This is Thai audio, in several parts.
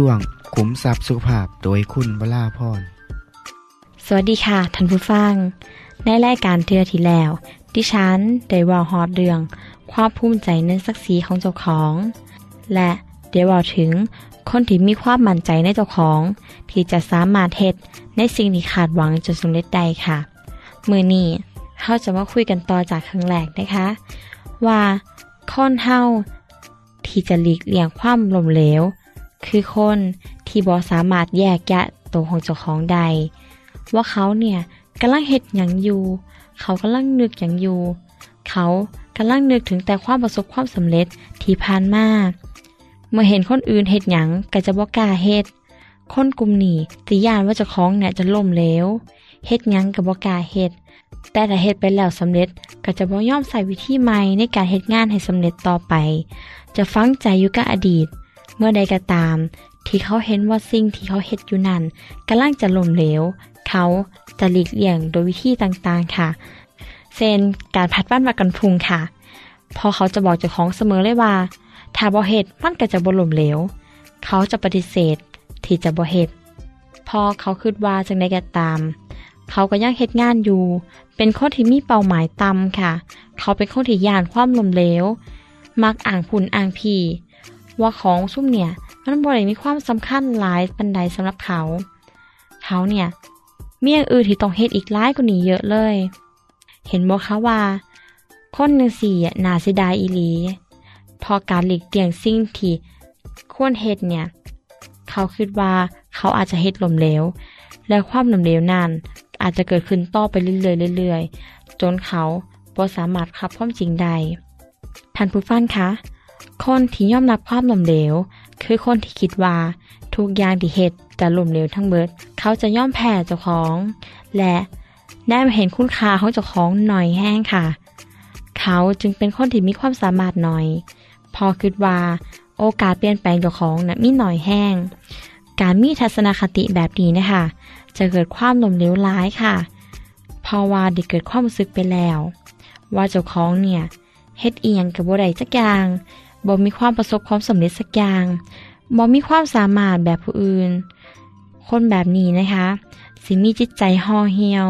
ช่วงขุมทรัพย์สุขภาพโดยคุณวราพรสวัสดีค่ะท่านผู้ฟัง ในรายการเทือที่แล้ว ดิฉันได้ว่าฮอดเรื่อง ความภูมิใจในศักดิ์ศรีของเจ้าของ และได้เว่าถึงคนที่มีความมั่นใจในเจ้าของ ที่จะสามารถเฮ็ดในสิ่งที่ขาดหวังจนสำเร็จได้ค่ะ มือนี้เฮาจะมาคุยกันต่อจากครั้งแรกนะคะ ว่าคนเฮาที่จะหลีกเลี่ยงความล้มเหลว คือคนที่บ่สามารถแยกแยะตัวของเจ้าของได้ว่าเขาเนี่ยกำลังเฮ็ดหยังอยู่ เขากำลังนึกหยังอยู่ เขากำลังนึกถึงแต่ความประสบความสำเร็จที่ผ่านมาเมื่อเห็นคนอื่นเฮ็ดหยังก็จะบ่กล้าเฮ็ดคนกลุ่มนี้สิย่านว่าเจ้าของเนี่ยจะล่มเหลวเฮ็ดหยังก็บ่กล้าเฮ็ดแต่ถ้าเฮ็ดไปแล้วสำเร็จก็จะบ่ยอมใส่วิธีใหม่ในการเฮ็ดงานให้สำเร็จต่อไป จะฟังใจอยู่กับอดีต เมื่อใดก็ตาม ที่เขาเห็นว่าสิ่งที่เขาเฮ็ดอยู่นั้นกำลังจะล่มเหลว เขาจะหลีกเลี่ยงโดยวิธีต่างๆค่ะ เช่นการพัดบ้านมากันพุงค่ะ พอเขาจะบอกเจ้าของเสมอเลยว่า ถ้าบ่เฮ็ดมันก็จะบ่ล่มเหลว เขาจะปฏิเสธ ที่จะบ่เฮ็ดพอเขาคิดว่าจังได๋ก็ตาม เขาก็ยังเฮ็ดงานอยู่ เป็นคนที่มีเป้าหมายต่ำค่ะ เขาเป็นคนที่ย่านความล้มเหลว มักอ่างผุนอ่างพี ว่าของซุ่มเนี่ย มันบ่ได้มีความสำคัญหลายปานใดสำหรับเขา เขาเนี่ยมีอย่างอื่นที่ต้องเฮ็ดอีกหลายกว่านี้เยอะเลย เห็นบ่คะว่า คนจังซี่น่าเสียดายอีหลี พอการหลีกเลี่ยงสิ่งที่ควรเฮ็ดเนี่ย เขาคิดว่าเขาอาจจะเฮ็ดลมเหลว และความลมเหลวนั้นอาจจะเกิดขึ้นต่อไปเรื่อยๆเรื่อยๆจนเขาบ่สามารถรับความจริงไดท่านผู้ฟังคะ คนที่ยอมรับความล้มเหลว คือคนที่คิดว่า ทุกอย่างที่เฮ็ดจะล้มเหลวทั้งเบิด เขาจะยอมแพ้เจ้าของ และได้มาเห็นคุณค่าของเจ้าของหน่อยแห้งค่ะ เขาจึงเป็นคนที่มีความสามารถหน่อย พอคิดว่า โอกาสเปลี่ยนแปลงเจ้าของนะ่ะมีหน่อยแห้ง การมีทัศนคติแบบนี้นะคะจะเกิดความล้มเหลวร้ายค่ะ เพราะว่าได้เกิดความรู้สึกไปแล้ว ว่าเจ้าของเนี่ยเฮ็ดเอียงก็บ่ได้จักอย่าง บ่มีความประสบความสำเร็จสักอย่างบ่มีความสามารถแบบผู้อื่น คนแบบนี้นะคะ สิมีจิตใจห่อเหี่ยว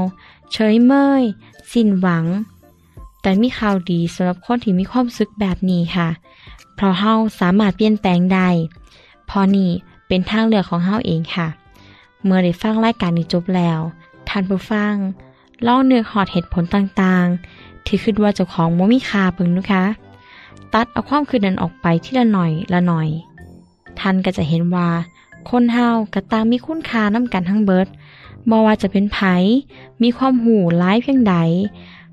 เฉยเมย สิ้นหวัง แต่มีข่าวดีสำหรับคนที่มีความสึกแบบนี้ค่ะ เพราะเฮาสามารถเปลี่ยนแปลงได้พอนี่เป็นทางเลือกของเฮาเองค่ะ เมื่อได้ฟังรายการนี้จบแล้วท่านผู้ฟังลองนึกฮอดเหตุผลต่างๆ ที่คิดว่าเจ้าของบ่มีคาเบิ่งดูคะ ตัดเอาความคิดนั้นออกไปทีละหน่อยละหน่อย ท่านก็จะเห็นว่า คนเฮาก็ต่างมีคุณค่านำกันทั้งเบิดบ่ว่าจะเป็นไผมีความหูหลายเพียงใด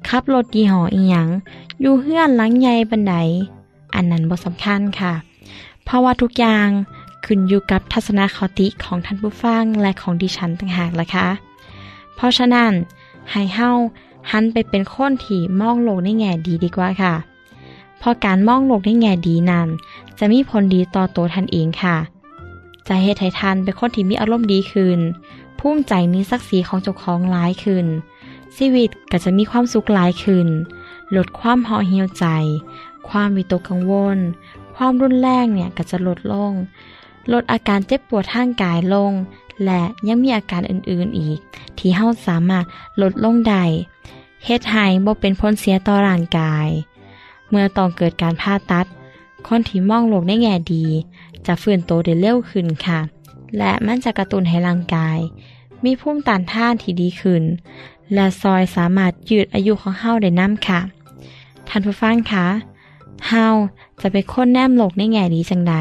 ขับรถยี่ห้ออีหยังอยู่เฮือนหลังใหญ่ปานใดอันนั้นบ่สำคัญค่ะ เพราะว่าทุกอย่างขึ้นอยู่กับทัศนคติของท่านผู้ฟังและของดิฉันต่างหากล่ะค่ะเพราะฉะนั้นให้เฮาหันไปเป็นคนที่มองโลกในแง่ดีดีกว่าค่ะ เพราะการมองโลกในแง่ดีนั้น จะมีผลดีต่อตัวท่านเองค่ะ จะเฮ็ดให้ทันเป็นคนที่มีอารมณ์ดีขึ้นภูมิใจในศักดิ์ศรีของเจ้าของหลายขึ้น ชีวิตก็จะมีความสุขหลายขึ้น ลดความห่อเหี่ยวใจ ความวิตกกังวล ความรุนแรงเนี่ยก็จะลดลง ลดอาการเจ็บปวดทางกายลง และยังมีอาการอื่นๆอีก ที่เฮาสามารถลดลงได้เฮ็ดให้บ่เป็นผลเสียต่อร่างกาย เมื่อต้องเกิดการผ่าตัด คนที่มองโลกในแง่ดี จะฟื้นโตได้เร็วขึ้นค่ะ และมันจะกระตุ้นให้ร่างกาย มีภูมิต้านทานที่ดีขึ้น และซอยสามารถยืดอายุของเฮาได้นํค่ะ ท่านผู้ฟังคะเฮาจะเป็นคนแนมโลกในแง่ดีจังใด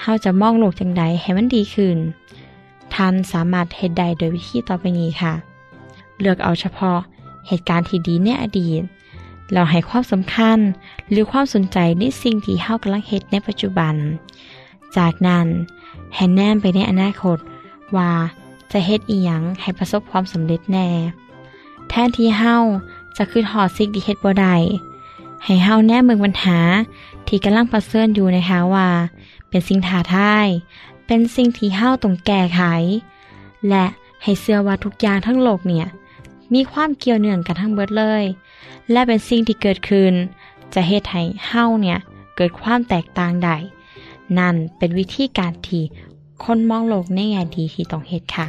เฮาจะมองโลกจังใดให้มันดีขึ้น ท่านสามารถเฮ็ดได้โดยวิธีต่อไปนี้ค่ะ เลือกเอาเฉพาะเหตุการณ์ที่ดีในอดีต เราให้ความสำคัญหรือความสนใจในสิ่งที่เฮากำลังเฮ็ดในปัจจุบัน จากนั้นให้แนมไปในอนาคตว่าจะเฮ็ดอีหยังให้ประสบความสำเร็จแน่ แทนที่เฮาจะคืนหอดสิ่งที่เฮ็ดบ่ได้ให้เฮาแนมเมืองปัญหาที่กำลังประเสริญอยู่นะคะว่า เป็นสิ่งท้าทาย เป็นสิ่งที่เฮาต้องแก้ไข และให้เชื่อว่าทุกอย่างทั้งโลกเนี่ย มีความเกี่ยวเนื่องกันทั้งเบิดเลย และเป็นสิ่งที่เกิดขึ้น จะเฮ็ดให้เฮาเนี่ยเกิดความแตกต่างได้นั่นเป็นวิธีการที่คนมองโลกในแง่ดีที่ต้องเฮ็ดค่ะ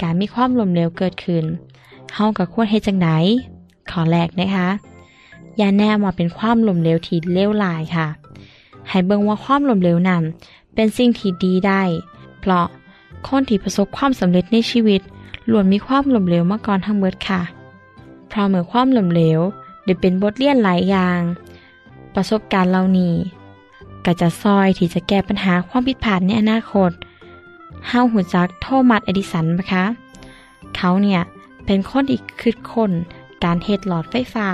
การมีความล้มเหลวเกิดขึ้นเฮาก็ควรเฮ็ดจังไดขอแรกนะคะ อย่าแน่ว่าเป็นความล้มเหลวที่เลวร้ายค่ะ ให้เบิ่งว่าความล้มเหลวนั้นเป็นสิ่งที่ดีได้ เพราะคนที่ประสบความสำเร็จในชีวิต ล้วนมีความหล้มเหลวมาก่อนทั้งเบิดค่ะ เพราะเมื่อความหล้มเหลวได้เป็นบทเรียนหลายอย่าง ประสบการณ์เหล่านี้ก็จะซอยที่จะแก้ปัญหาความผิดพลาดในอนาคตเฮาหูจักโทมัสเอดิสันนะคะ เขาเนี่ยเป็นคนที่คิดคนการเฮ็ดหลอดไฟฟ้า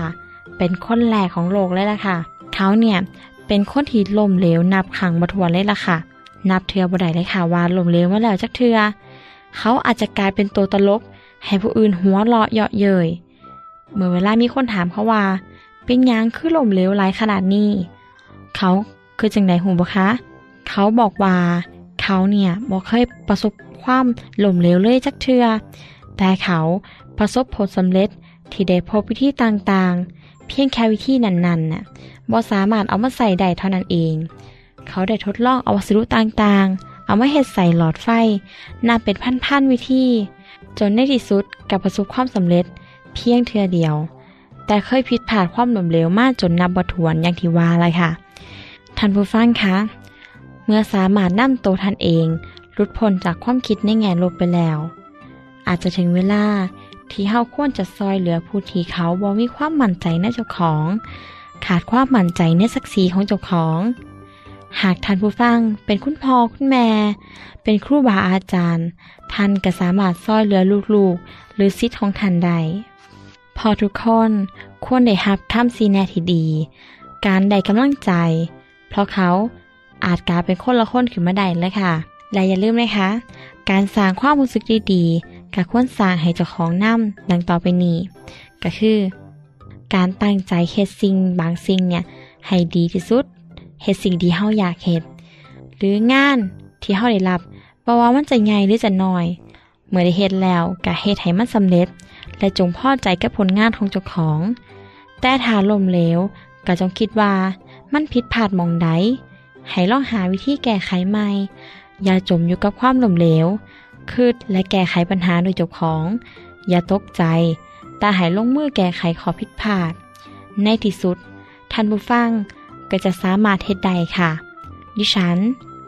เป็นคนแรกของโลกเลยล่ะค่ะ เขาเนี่ยเป็นคนที่ล้มเหลวนับครั้งบ่ถ้วนเลยล่ะค่ะ นับเทือบ่ได้เลยค่ะว่าล้มเหลวมาแล้วจักเทือ เขาอาจจะกลายเป็นตัวตลก ให้ผู้อื่นหัวเราะเยาะเย้ยเมื่อเวลามีคนถามเขาว่า เป็นยังคือลมเหลวหลขนาดนี้ เขาคือจังไดหูบคะ เขาบอกว่า เขาเนี่ยบ่เคยประสบความลมเหลวเลยจักเทือแต่เขาประสบผลสำเร็จที่ได้พบวิธีต่างๆ เพียงแค่วิธีนั้นๆน่ะบ่สามารถเอามาใส่ได้เท่านั้นเอง เขาได้ทดลองเอาวัสดุต่างๆ เอามาเฮ็ดใส่หลอดไฟนับเป็นพันๆวิธี จนในที่สุดกับประสบความสำเร็จเพียงเทือเดียว แต่เคยผิดพลาดความล้มเหลวมากจนนับบ่ถ้วนอย่างที่ว่าเลยค่ะ ท่านผู้ฟังคะ เมื่อสามารถนำตัวท่านเองหลุดพ้นจากความคิดในแง่ลบไปแล้ว อาจจะถึงเวลาที่เฮาควรจะซอยเหลือผู้ที่เขาบ่มีความมั่นใจในเจ้าของ ขาดความมั่นใจในศักดิ์ศรีของเจ้าของ หากท่านผู้ฟังเป็นคุณพ่อคุณแม่ เป็นครูบาอาจารย์ ท่านก็สามารถซอยเหลือลูกๆ หรือสิทของท่านได้พอทุกคนควรได้รับคำซีแนที่ดี การได้กำลังใจ เพราะเขาอาจกลายเป็นคนละคนขึ้นมาได้เลยค่ะ และอย่าลืมนะคะ การสร้างความรู้สึกดีๆกับควรสร้างให้เจ้าของนำดังต่อไปนี้ ก็คือ การตั้งใจเฮ็ดสิ่งบางสิ่งเนี่ยให้ดีที่สุด เฮ็ดสิ่งที่เฮาอยากเฮ็ดหรืองานที่เฮาได้รับบ่ว่ามันจะใหญ่หรือจะน้อย เมื่อได้เฮ็ดแล้วก็เฮ็ดให้มันสำเร็จ และจงพอใจกับผลงานของเจ้าของ แต่ถ้าล้มเหลวก็จงคิดว่ามันผิดพลาดมองใดให้ลองหาวิธีแก้ไขใหม่ อย่าจมอยู่กับความล้มเหลวคิดและแก้ไขปัญหาโดยเจ้าของ อย่าตกใจแต่ให้ลงมือแก้ไขข้อผิดพลาด ในที่สุดท่านผู้ฟัง ก็จะสามารถเฮ็ดได้ค่ะ ดิฉัน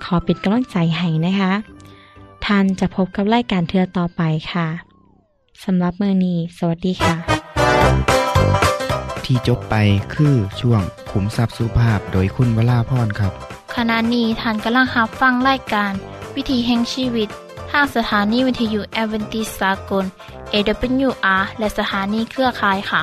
ขอเป็นกำลังใจให้นะคะ ท่านจะพบกับรายการเทือต่อไปค่ะสำหรับเมื่อนี้ สวัสดีค่ะ ที่จบไปคือช่วงขุมทรัพย์สุภาพโดยคุณวราพรครับ ขณะนี้ท่านกำลังรับฟังรายการ วิถีแห่งชีวิตทางสถานีวิทยุแอเวนติสากล AWR และสถานีเครือข่ายค่ะ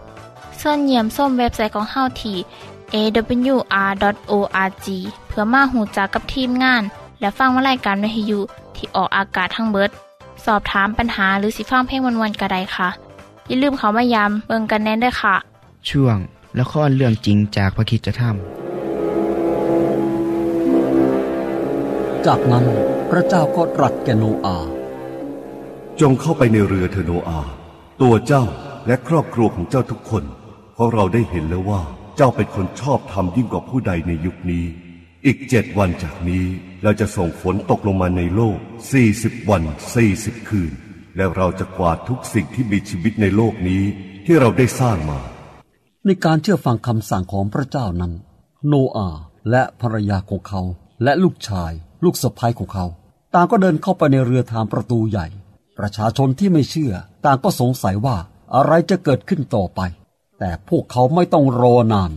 ส่วนเยี่ยมส้มเว็บไซต์ของเฮาที่ awr.org เพื่อมาหูจักกับทีมงาน และฟังวารายการวิทยุที่ออกอากาศทั้งเบิด สอบถามปัญหาหรือสิฟังเพลงวันๆกระไดค่ะ อย่าลืมเขามายามเบิงกันแน่นด้วยค่ะ ช่วงละครเรื่องจริงจากพระคิดจะทำจากนั้นพระเจ้าก็ตรัสแก่โนอาห์จงเข้าไปในเรือเธอโนอาห์ตัวเจ้าและครอบครัวของเจ้าทุกคนเพ ราะเราได้เห็นแล้วว่าเจ้าเป็นคนชอบธรรมยิ่งกว่าผู้ใดในยุคนี้ อีกเจ็ดวันจากนี้เราจะส่งฝนตกลงมาในโลกสี่สิบวันสี่สิบคืน และเราจะกวาดทุกสิ่งที่มีชีวิตในโลกนี้ที่เราได้สร้างมา ในการเชื่อฟังคำสั่งของพระเจ้านั้น โนอาและภรรยาของเขา และลูกชาย ลูกสะพ้ายของเขา ต่างก็เดินเข้าไปในเรือทางประตูใหญ่ ประชาชนที่ไม่เชื่อ ต่างก็สงสัยว่าอะไรจะเกิดขึ้นต่อไป แต่พวกเขาไม่ต้องรอนาน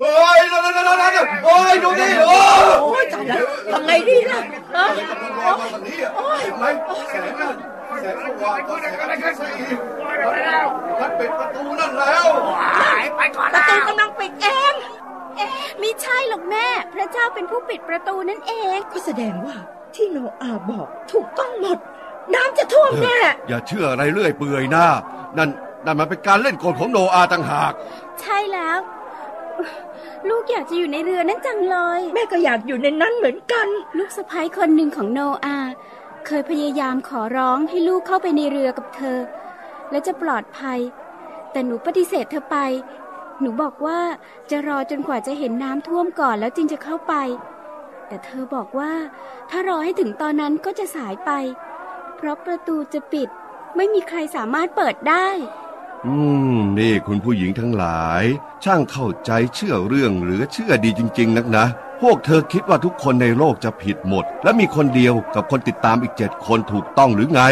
โอ้ยนั่นนั่นนั่นโอ้ยดูดิโอ้โอ้ยตายแล้วทำไงดีล่ะฮะโอ้ยไหมแสงนั่นแสงสว่างก็ได้กันได้แค่สี่แล้วมันปิดประตูนั่นแล้วไปก่อนประตูกำลังปิดเองเอ๊ะไม่ใช่หรอกแม่ พระเจ้าเป็นผู้ปิดประตูนั่นเอง ก็แสดงว่าที่โนอาบอกถูกต้องหมด น้ำจะท่วมแน่อย่าเชื่ออะไรเรื่อยเปื่อยนะนั่น นั่นมันเป็นการเล่นกลของโนอาต่างหาก ใช่แล้ว ลูกอยากจะอยู่ในเรือนั้นจังเลย แม่ก็อยากอยู่ในนั้นเหมือนกัน ลูกสะพ้ายคนหนึ่งของโนอาห์เคยพยายามขอร้องให้ลูกเข้าไปในเรือกับเธอ และจะปลอดภัย แต่หนูปฏิเสธเธอไป หนูบอกว่าจะรอจนกว่าจะเห็นน้ำท่วมก่อนแล้วจึงจะเข้าไป แต่เธอบอกว่า ถ้ารอให้ถึงตอนนั้นก็จะสายไป เพราะประตูจะปิดไม่มีใครสามารถเปิดได้ อืม นี่คุณผู้หญิงทั้งหลาย ช่างเข้าใจเชื่อเรื่องหรือเชื่อดีจริง ๆ นักนะ พวกเธอคิดว่าทุกคนในโลกจะผิดหมด และมีคนเดียวกับคนติดตามอีกเจ็ดคนถูกต้องหรือไง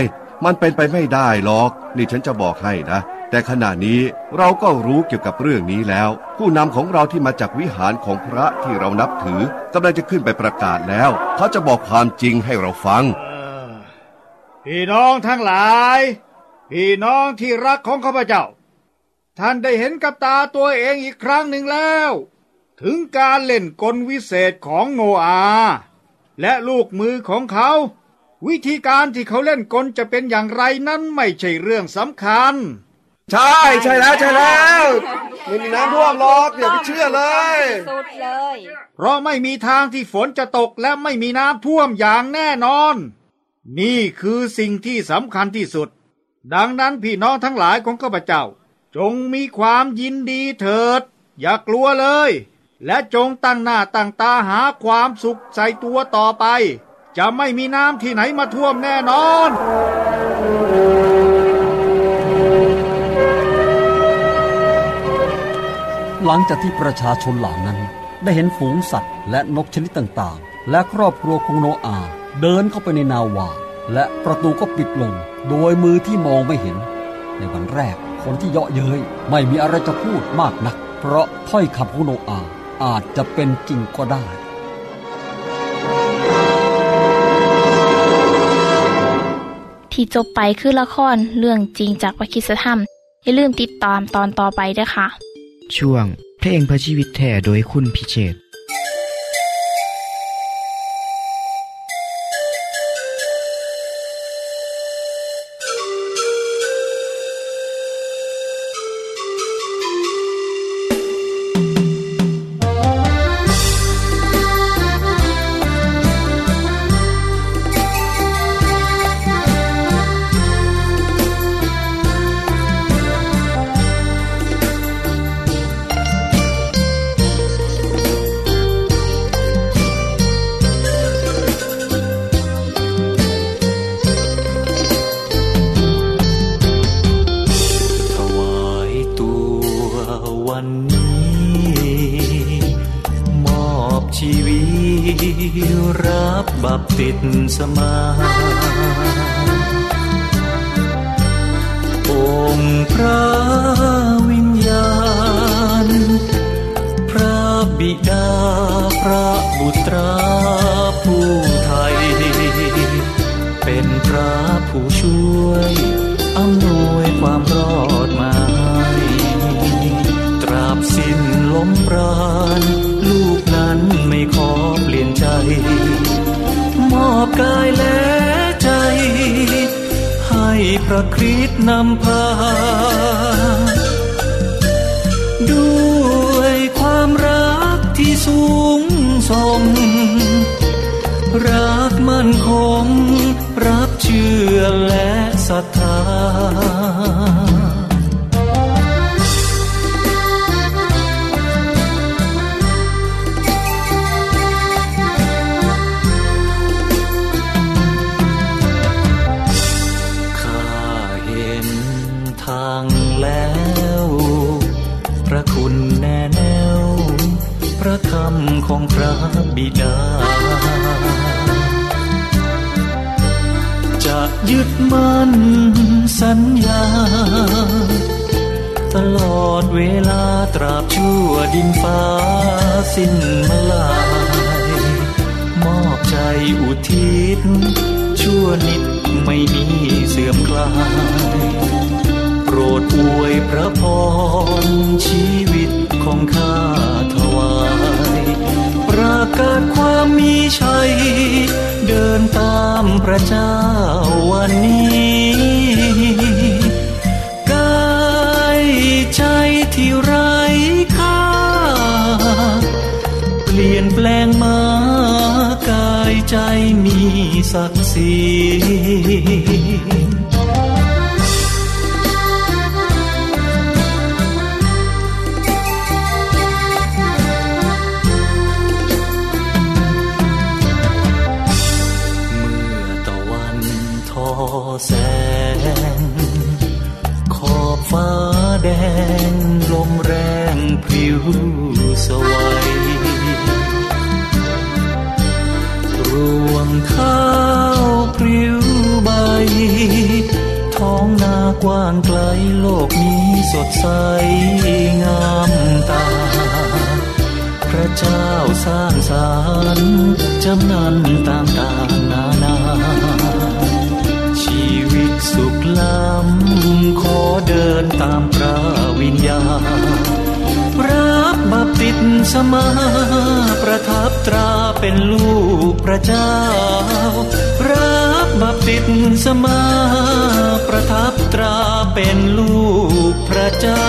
มันเป็นไปไม่ได้หรอก นี่ฉันจะบอกให้นะ แต่ขณะนี้เราก็รู้เกี่ยวกับเรื่องนี้แล้ว ผู้นำของเราที่มาจากวิหารของพระที่เรานับถือกำลังจะขึ้นไปประกาศแล้ว เขาจะบอกความจริงให้เราฟังพี่น้องทั้งหลาย พี่น้องที่รักของข้าพเจ้า ท่านได้เห็นกับตาตัวเองอีกครั้งหนึ่งแล้ว ถึงการเล่นกลวิเศษของโนอาห์และลูกมือของเขา วิธีการที่เขาเล่นกลจะเป็นอย่างไรนั้นไม่ใช่เรื่องสำคัญ ใช่ใช่แล้วใช่แล้วไม่มีน้ำท่วมหรอกอย่าไปเชื่อเลย สุดเลย เพราะไม่มีทางที่ฝนจะตกและไม่มีน้ำท่วมอย่างแน่นอน นี่คือสิ่งที่สำคัญที่สุด ดังนั้นพี่น้องทั้งหลายของข้าพเจ้า จงมีความยินดีเถิด อย่ากลัวเลย และจงตั้งหน้าตั้งตาหาความสุขใส่ตัวต่อไป จะไม่มีน้ำที่ไหนมาท่วมแน่นอนหลังจากที่ประชาชนเหล่านั้น ได้เห็นฝูงสัตว์และนกชนิดต่างๆ และครอบครัวของโนอา เดินเข้าไปในนาวา และประตูก็ปิดลงโดยมือที่มองไม่เห็น ในวันแรกคนที่เยาะเย้ยไม่มีอะไรจะพูดมากนัก เพราะถ้อยคำของโนอาห์อาจจะเป็นจริงก็ได้ที่จบไปคือละครเรื่องจริงจากวิคิสธรรม อย่าลืมติดตามตอนต่อไปด้วยค่ะ ช่วงเพลงพระชีวิตแท่โดยคุณพิเชษ บิดาพระบุตราผู้ไทย เป็นพระผู้ช่วยอำนวยความรอดมาให้ตราบสิ้นลมปราณ ลูกนั้นไม่ขอเปลี่ยนใจ มอบกายและใจ ให้พระคริสต์นำพา ส่งรักมั่นคง รับเชื่อและศรัทธา บิดา จะยึดมั่นสัญญา ตลอดเวลาตราบชั่วดินฟ้าสิ้นมาลาย มอบใจอุทิศ ชั่วนิดไม่มีเสื่อมคลายโปรดอวยพระพรชีวิตของข้าถวาย ประกาศความมีชัย เดินตามพระเจ้าวันนี้กายใจที่ไร้ค่าเปลี่ยนแปลงมากายใจมีศักดิ์ศรี สมาประทับตราเป็นลูกพระเจ้า รับบัพติศสมาประทับตราเป็นลูกพระเจ้า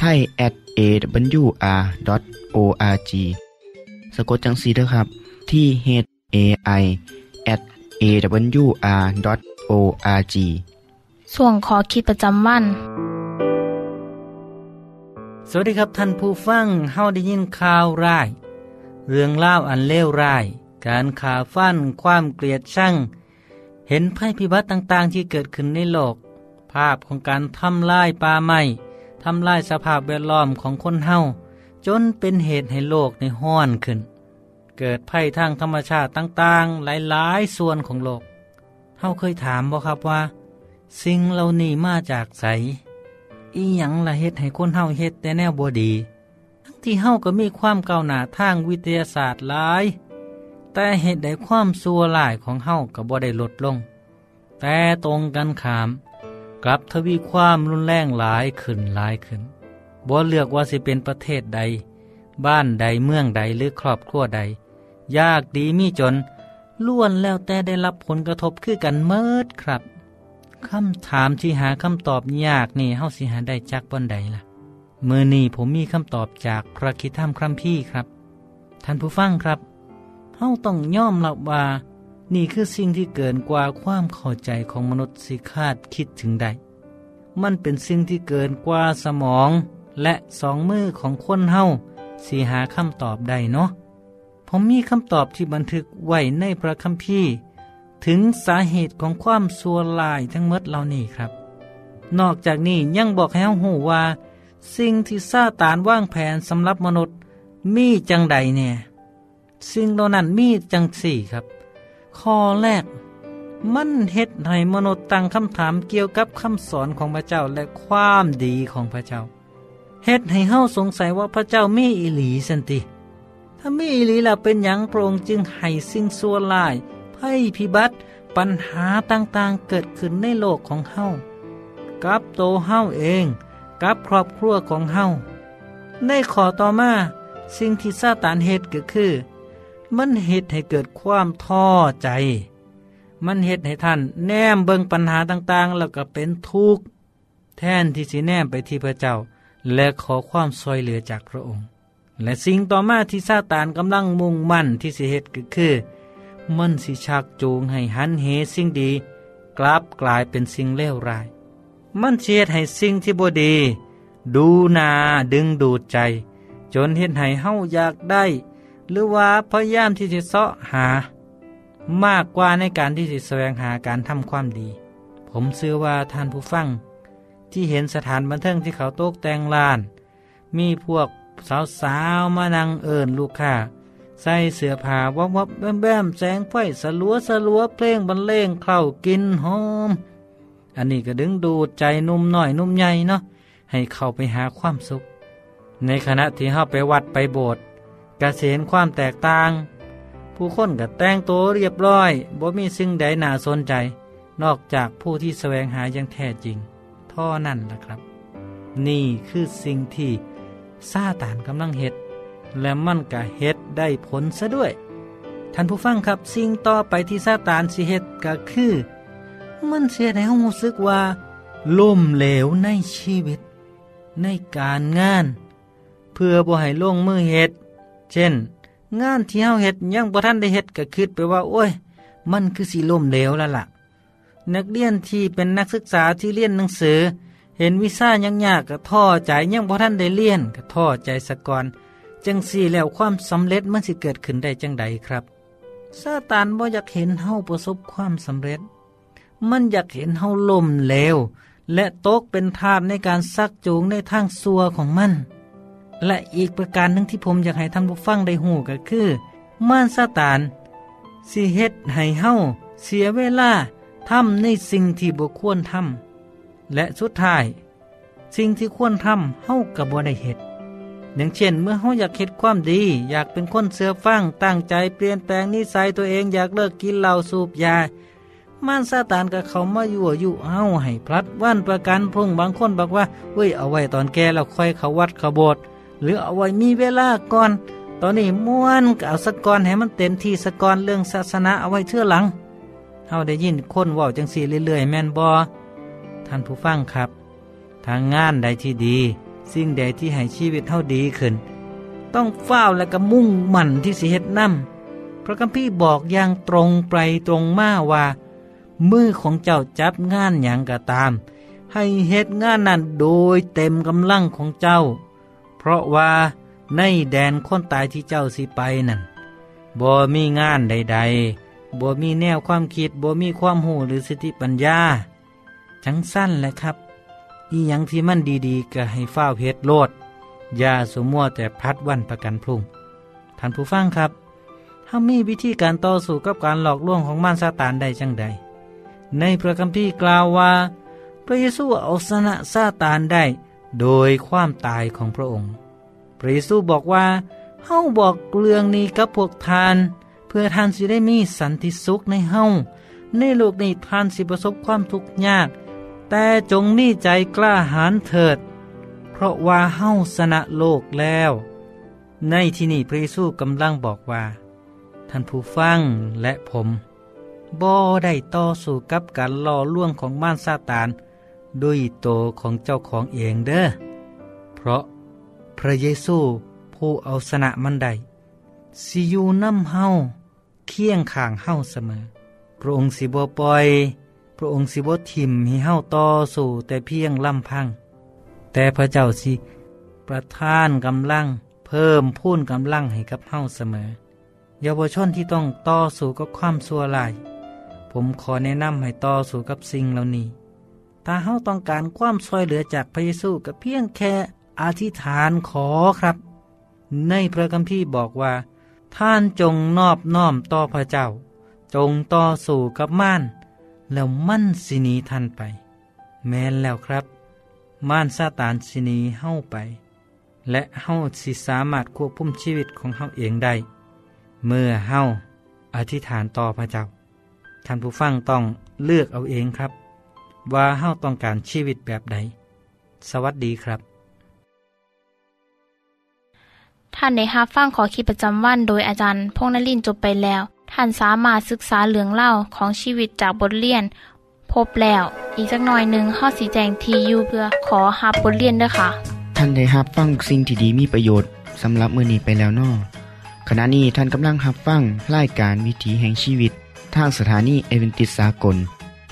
ไทย at awr.org สะกดจังสีด้วยครับ ที่ h a i at awr.org ส่วนขอคิดประจำวัน สวัสดีครับท่านผู้ฟังเฮาได้ยินข่าวร้าย เรื่องเล่าวอันเลวร้าย การขาฟันความเกลียดชังเห็นภัยพิบัติต่างๆ ที่เกิดขึ้นในโลก ภาพของการทำลายป่าไม้ ทำลายสภาพแวดล้อมของคนเฮาจนเป็นเหตุให้โลกในห้อนขึ้น เกิดภัยทางธรรมชาติต่างๆ หลายๆ ส่วนของโลกเฮาเคยถามบ่ครับว่า สิ่งเหล่านี้มาจากไสอีหยังละเฮ็ดให้คนเฮาเฮ็ดแต่แนวบ่ดี ทั้งที่เฮาก็มีความก้าวหน้าทางวิทยาศาสตร์หลาย แต่เหตุใดความซัวหลายของเฮาก็บ่ได้ลดลง แต่ตรงกันขาม กลับทวีความรุนแรงหลายขึ้นหลายขึ้นบ่เลือกว่าสิเป็นประเทศใด บ้านใดเมืองใดหรือครอบครัวใด ยากดีมีจนล้วนแล้วแต่ได้รับผลกระทบคือกันเมิดครับคำถามที่หาคำตอบยากนี่เฮาสิหาได้จากบนใดล่ะมือนี้ผมมีคำตอบจากพระคิดธรรมครัมพี่ครับ ท่านผู้ฟังครับเฮาต้องย่อมรับว่า นี่คือสิ่งที่เกินกว่าความเข้าใจของมนุษย์สิคาดคิดถึงได้ มันเป็นสิ่งที่เกินกว่าสมองและสองมือของคนเฮาสีหาคำตอบได้เนาะ ผมมีคำตอบที่บันทึกไว้ในพระคัมภีร์ ถึงสาเหตุของความสัวลายทั้งหมดเหล่านี้ครับ นอกจากนี้ยังบอกให้เฮาหูว่า สิ่งที่ซาตานว่างแผนสำหรับมนุษย์มีจังใดเนี่ย สิ่งเหล่านั้นมีจังสี่ครับ ข้อแรก มันเฮ็ดให้มนุษย์ตั้งคำถามเกี่ยวกับคำสอนของพระเจ้าและความดีของพระเจ้าเฮ็ดให้เฮาสงสัยว่าพระเจ้ามีอิหลีสันติ ถ้ามีอิหลีล้วเป็นอย่างโปร่งจึงให้สิ่งซัวลายภัยพิบัติปัญหาต่างๆเกิดขึ้นในโลกของเฮากับโตเฮาเองกับครอบครัวของเฮาในข้อต่อมาสิ่งที่ซาตานเฮ็ดก็คือ มันเฮ็ดให้เกิดความท้อใจ มันเฮ็ดให้ท่านแนมเบิงปัญหาต่างๆ แล้วก็เป็นทุกข์แทนที่สิแนมไปที่พระเจ้า และขอความช่วยเหลือจากพระองค์ และสิ่งต่อมาที่ซาตานกำลังมุ่งมั่นที่สิเหตุก็คือ มันสิชักจูงให้หันเหสิ่งดี กลับกลายเป็นสิ่งเลวร้าย มันเชียดให้สิ่งที่บดี ดูนาดึงดูดใจ จนเห็นให้เฮาอยากได้ หรือว่าพยายามที่จะเสาะหา มากกว่าในการที่จะแสวงหาการทำความดี ผมเชื่อว่าท่านผู้ฟัง ที่เห็นสถานบันเทิงที่เขาโต๊กแต่งลาน มีพวกสาวๆมานั่งเอิญลูกค้าใส่เสื้อผ้าวับวับแบมแบมแสงไฟสลัวสลัวเพลงบรรเลงเข้ากินหอม อันนี้ก็ดึงดูดใจนุ่มหน่อยนุ่มใหญ่เนาะให้เข้าไปหาความสุข ในขณะที่เข้าไปวัดไปโบสถ์ กเห็นความแตกต่าง ผู้คนก็แต่งตัวเรียบร้อยบ่มีสิ่งใดน่าสนใจ นอกจากผู้ที่แสวงหาอย่างแท้จริงท่อนั่นแหละครับ นี่คือสิ่งที่ซาตานกำลังเฮ็ดและมันก็เฮ็ดได้ผลซะด้วย ท่านผู้ฟังครับสิ่งต่อไปที่ซาตานสิเฮ็ดก็คือ มันเสียในห้องรู้สึกว่าล่มเหลวในชีวิต ในการงาน เพื่อบ่ให้ลงมือเฮ็ด เช่น งานที่เฮาเฮ็ดยังบ่ทันได้เฮ็ดก็คิดไปว่า โอ้ย มันคือสิล่มเหลวแล้วล่ะ นักเรียนที่เป็นนักศึกษาที่เรียนหนังสือ เห็นวิซ่ายังยากก็ท้อใจยังพอท่านได้เรียนก็ท้อใจสะก่อนจังสี่แล้วความสำเร็จมันสิเกิดขึ้นได้จังใดครับซาตานบ่อยากเห็นเฮาประสบความสำเร็จ มันอยากเห็นเฮาล่มเลวและตกเป็นทาสในการซักจูงในทางซัวของมัน และอีกประการหนึ่งที่ผมอยากให้ท่านผู้ฟังได้หูก็คือ ม่ารซาตานสิเฮ็ดให้เฮาเสียเวลาทำในสิ่งที่บุควรทำและสุดท้าย สิ่งที่ควรทำเฮากับบ่ได้เหตุอย่างเช่น เมื่อเฮาอยากเฮ็ดความดี อยากเป็นคนเสือฟังตั้งใจเปลี่ยนแปลงนิสัยตัวเองอยากเลิกกินเหล้าสูบยามารซาตานกับเขามาอยู่อยู่เฮาให้พลัดวันประกันพุ่งบางคนบอกว่าเว้ยเอาไว้ตอนแก่แล้วค่อยเขาวัดเขาโบสถ์ หรือเอาไว้มีเวลาก่อน ตอนนี้ม้วนก็เอาสกอนให้มันเต็มที่สกอนเรื่องศาสนาเอาไว้เชื่อหลังเฮาได้ยินคนว่าจังสีเรื่อยๆ แม่นบอท่านผู้ฟังครับ ทางงานใดที่ดี สิ่งใดที่ให้ชีวิตเฮาดีขึ้น ต้องเฝ้าและก็มุ่งมั่นที่สิเฮ็ดนำพระคัมภีร์บอกอย่างตรงไปตรงมาว่า มือของเจ้าจับงานอย่างก็ตาม ให้เฮ็ดงานนั้นโดยเต็มกำลังของเจ้า ราะว่าในแดนคนตายที่เจ้าสิไปนั่นบ่มีงานใด ๆบ่มีแนวความคิดบ่มีความหูหรือสติปัญญา จังสั้นแหละครับ อีหยังที่มันดีๆ ก็ให้เฝ้าเพชรโลดอย่าสมมัวแต่พัดวันประกันพรุ่งท่านผู้ฟังครับถ้ามีวิธีการต่อสู้กับการหลอกลวงของมารซาตานได้จังใด ในพระคัมภีร์กล่าวว่า พระเยซูเอาชนะซาตานได้ โดยความตายของพระองค์ พระเยซูบอกว่าเฮาบอกเรื่องนี้กับพวกทาน เพื่อท่านสิได้มีสันติสุขในเฮาในโลกนี้ท่านสิประสบความทุกข์ยาก แต่จงมีใจกล้าหาญเถิด เพราะว่าเฮาสนะโลกแล้ว ในที่นี้พระเยซูกำลังบอกว่า ท่านผู้ฟังและผมบ่ได้ต่อสู้กับการล่อล่วงของม่านซาตาน ด้วยโตของเจ้าของเองเด้อ เพราะพระเยซูผู้เอาสนะมันได้สิอยู่น้ำเฮาเคียงข้างเฮาเสมอ พระองค์สิบ่ปล่อย พระองค์สิบ่ทิมให้เฮาต่อสู้แต่เพียงลำพัง แต่พระเจ้าสิประทานกำลังเพิ่มพูนกำลังให้กับเฮาเสมอ เยาวชนที่ต้องต่อสู้กับความชั่วร้าย ผมขอแนะนำให้ต่อสู้กับสิ่งเหล่านี้ ถ้าเฮาต้องการความช่วยเหลือจากพระเยซูก็เพียงแค่อธิษฐานขอครับ ในพระคัมภีร์บอกว่า ท่านจงนอบน้อมต่อพระเจ้า จงต่อสู้กับม่าน แล้วมั่นสินีท่านไป แม้นแล้วครับ ม่านซาตานสินีเฮาไป และเฮาสิสามารถควบคุมชีวิตของเฮาเองได้ เมื่อเฮาอธิษฐานต่อพระเจ้าท่านผู้ฟังต้องเลือกเอาเองครับ ว่าเฮาต้องการชีวิตแบบใดสวัสดีครับ ท่านได้รับฟังขอคิดประจำวันโดยอาจารย์พงนลินจบไปแล้ว ท่านสามารถศึกษาเหลืองเล่าของชีวิตจากบทเรียน พบแล้ว อีกสักหน่อยหนึ่งข้อสีแจงทียูเพื่อขอฮับบทเรียนด้วยค่ะ ท่านได้รับฟังสิ่งที่ดีมีประโยชน์สำหรับมื้อนี้ไปแล้วนอขณะนี้ท่านกำลังรับฟังรายการวิถีแห่งชีวิต ทางสถานีเอเวนติสากล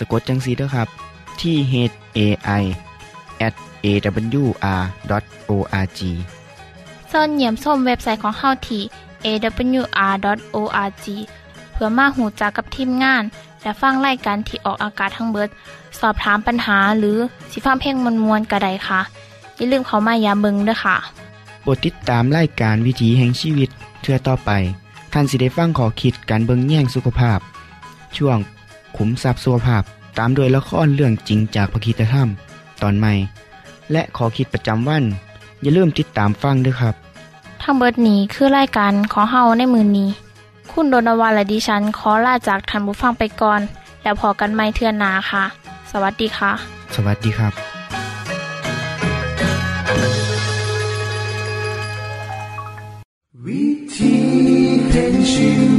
สะกดจังสีเด้อครับ ที่ h a i at awr.org เสินเหยี่ยมส้มเว็บไซต์ของเฮาที่ awr.org เพื่อมาหูจักกับทีมงาน และฟังไล่กันที่ออกอากาศทั้งเบิด สอบถามปัญหาหรือสิฟ้าเพ่งมวลมวลกระไดค่ะ อย่าลืมเขามายามเบิงด้วยค่ะโปรดติดตามรายการวิถีแห่งชีวิตเทือต่อไป ท่านสิได้ฟังขอคิดการเบิงแย่งสุขภาพ ช่วง ขุมทรัพย์สุขภาพ ตามโดยละครเรื่องจริงจากพระคีตธรรม ตอนใหม่ และขอคิดประจำวัน อย่าลืมติดตามฟังด้วยครับ ทั้งเบิดนี้คือไล่กันขอเฮาในมือนนี้ คุณโดนวานและดิฉัน ขอลาจากทันบุฟังไปก่อน แล้วพอกันไม่เทื่อนนาค่ะ สวัสดีค่ะ สวัสดีครับวิธีแห่งชีวิต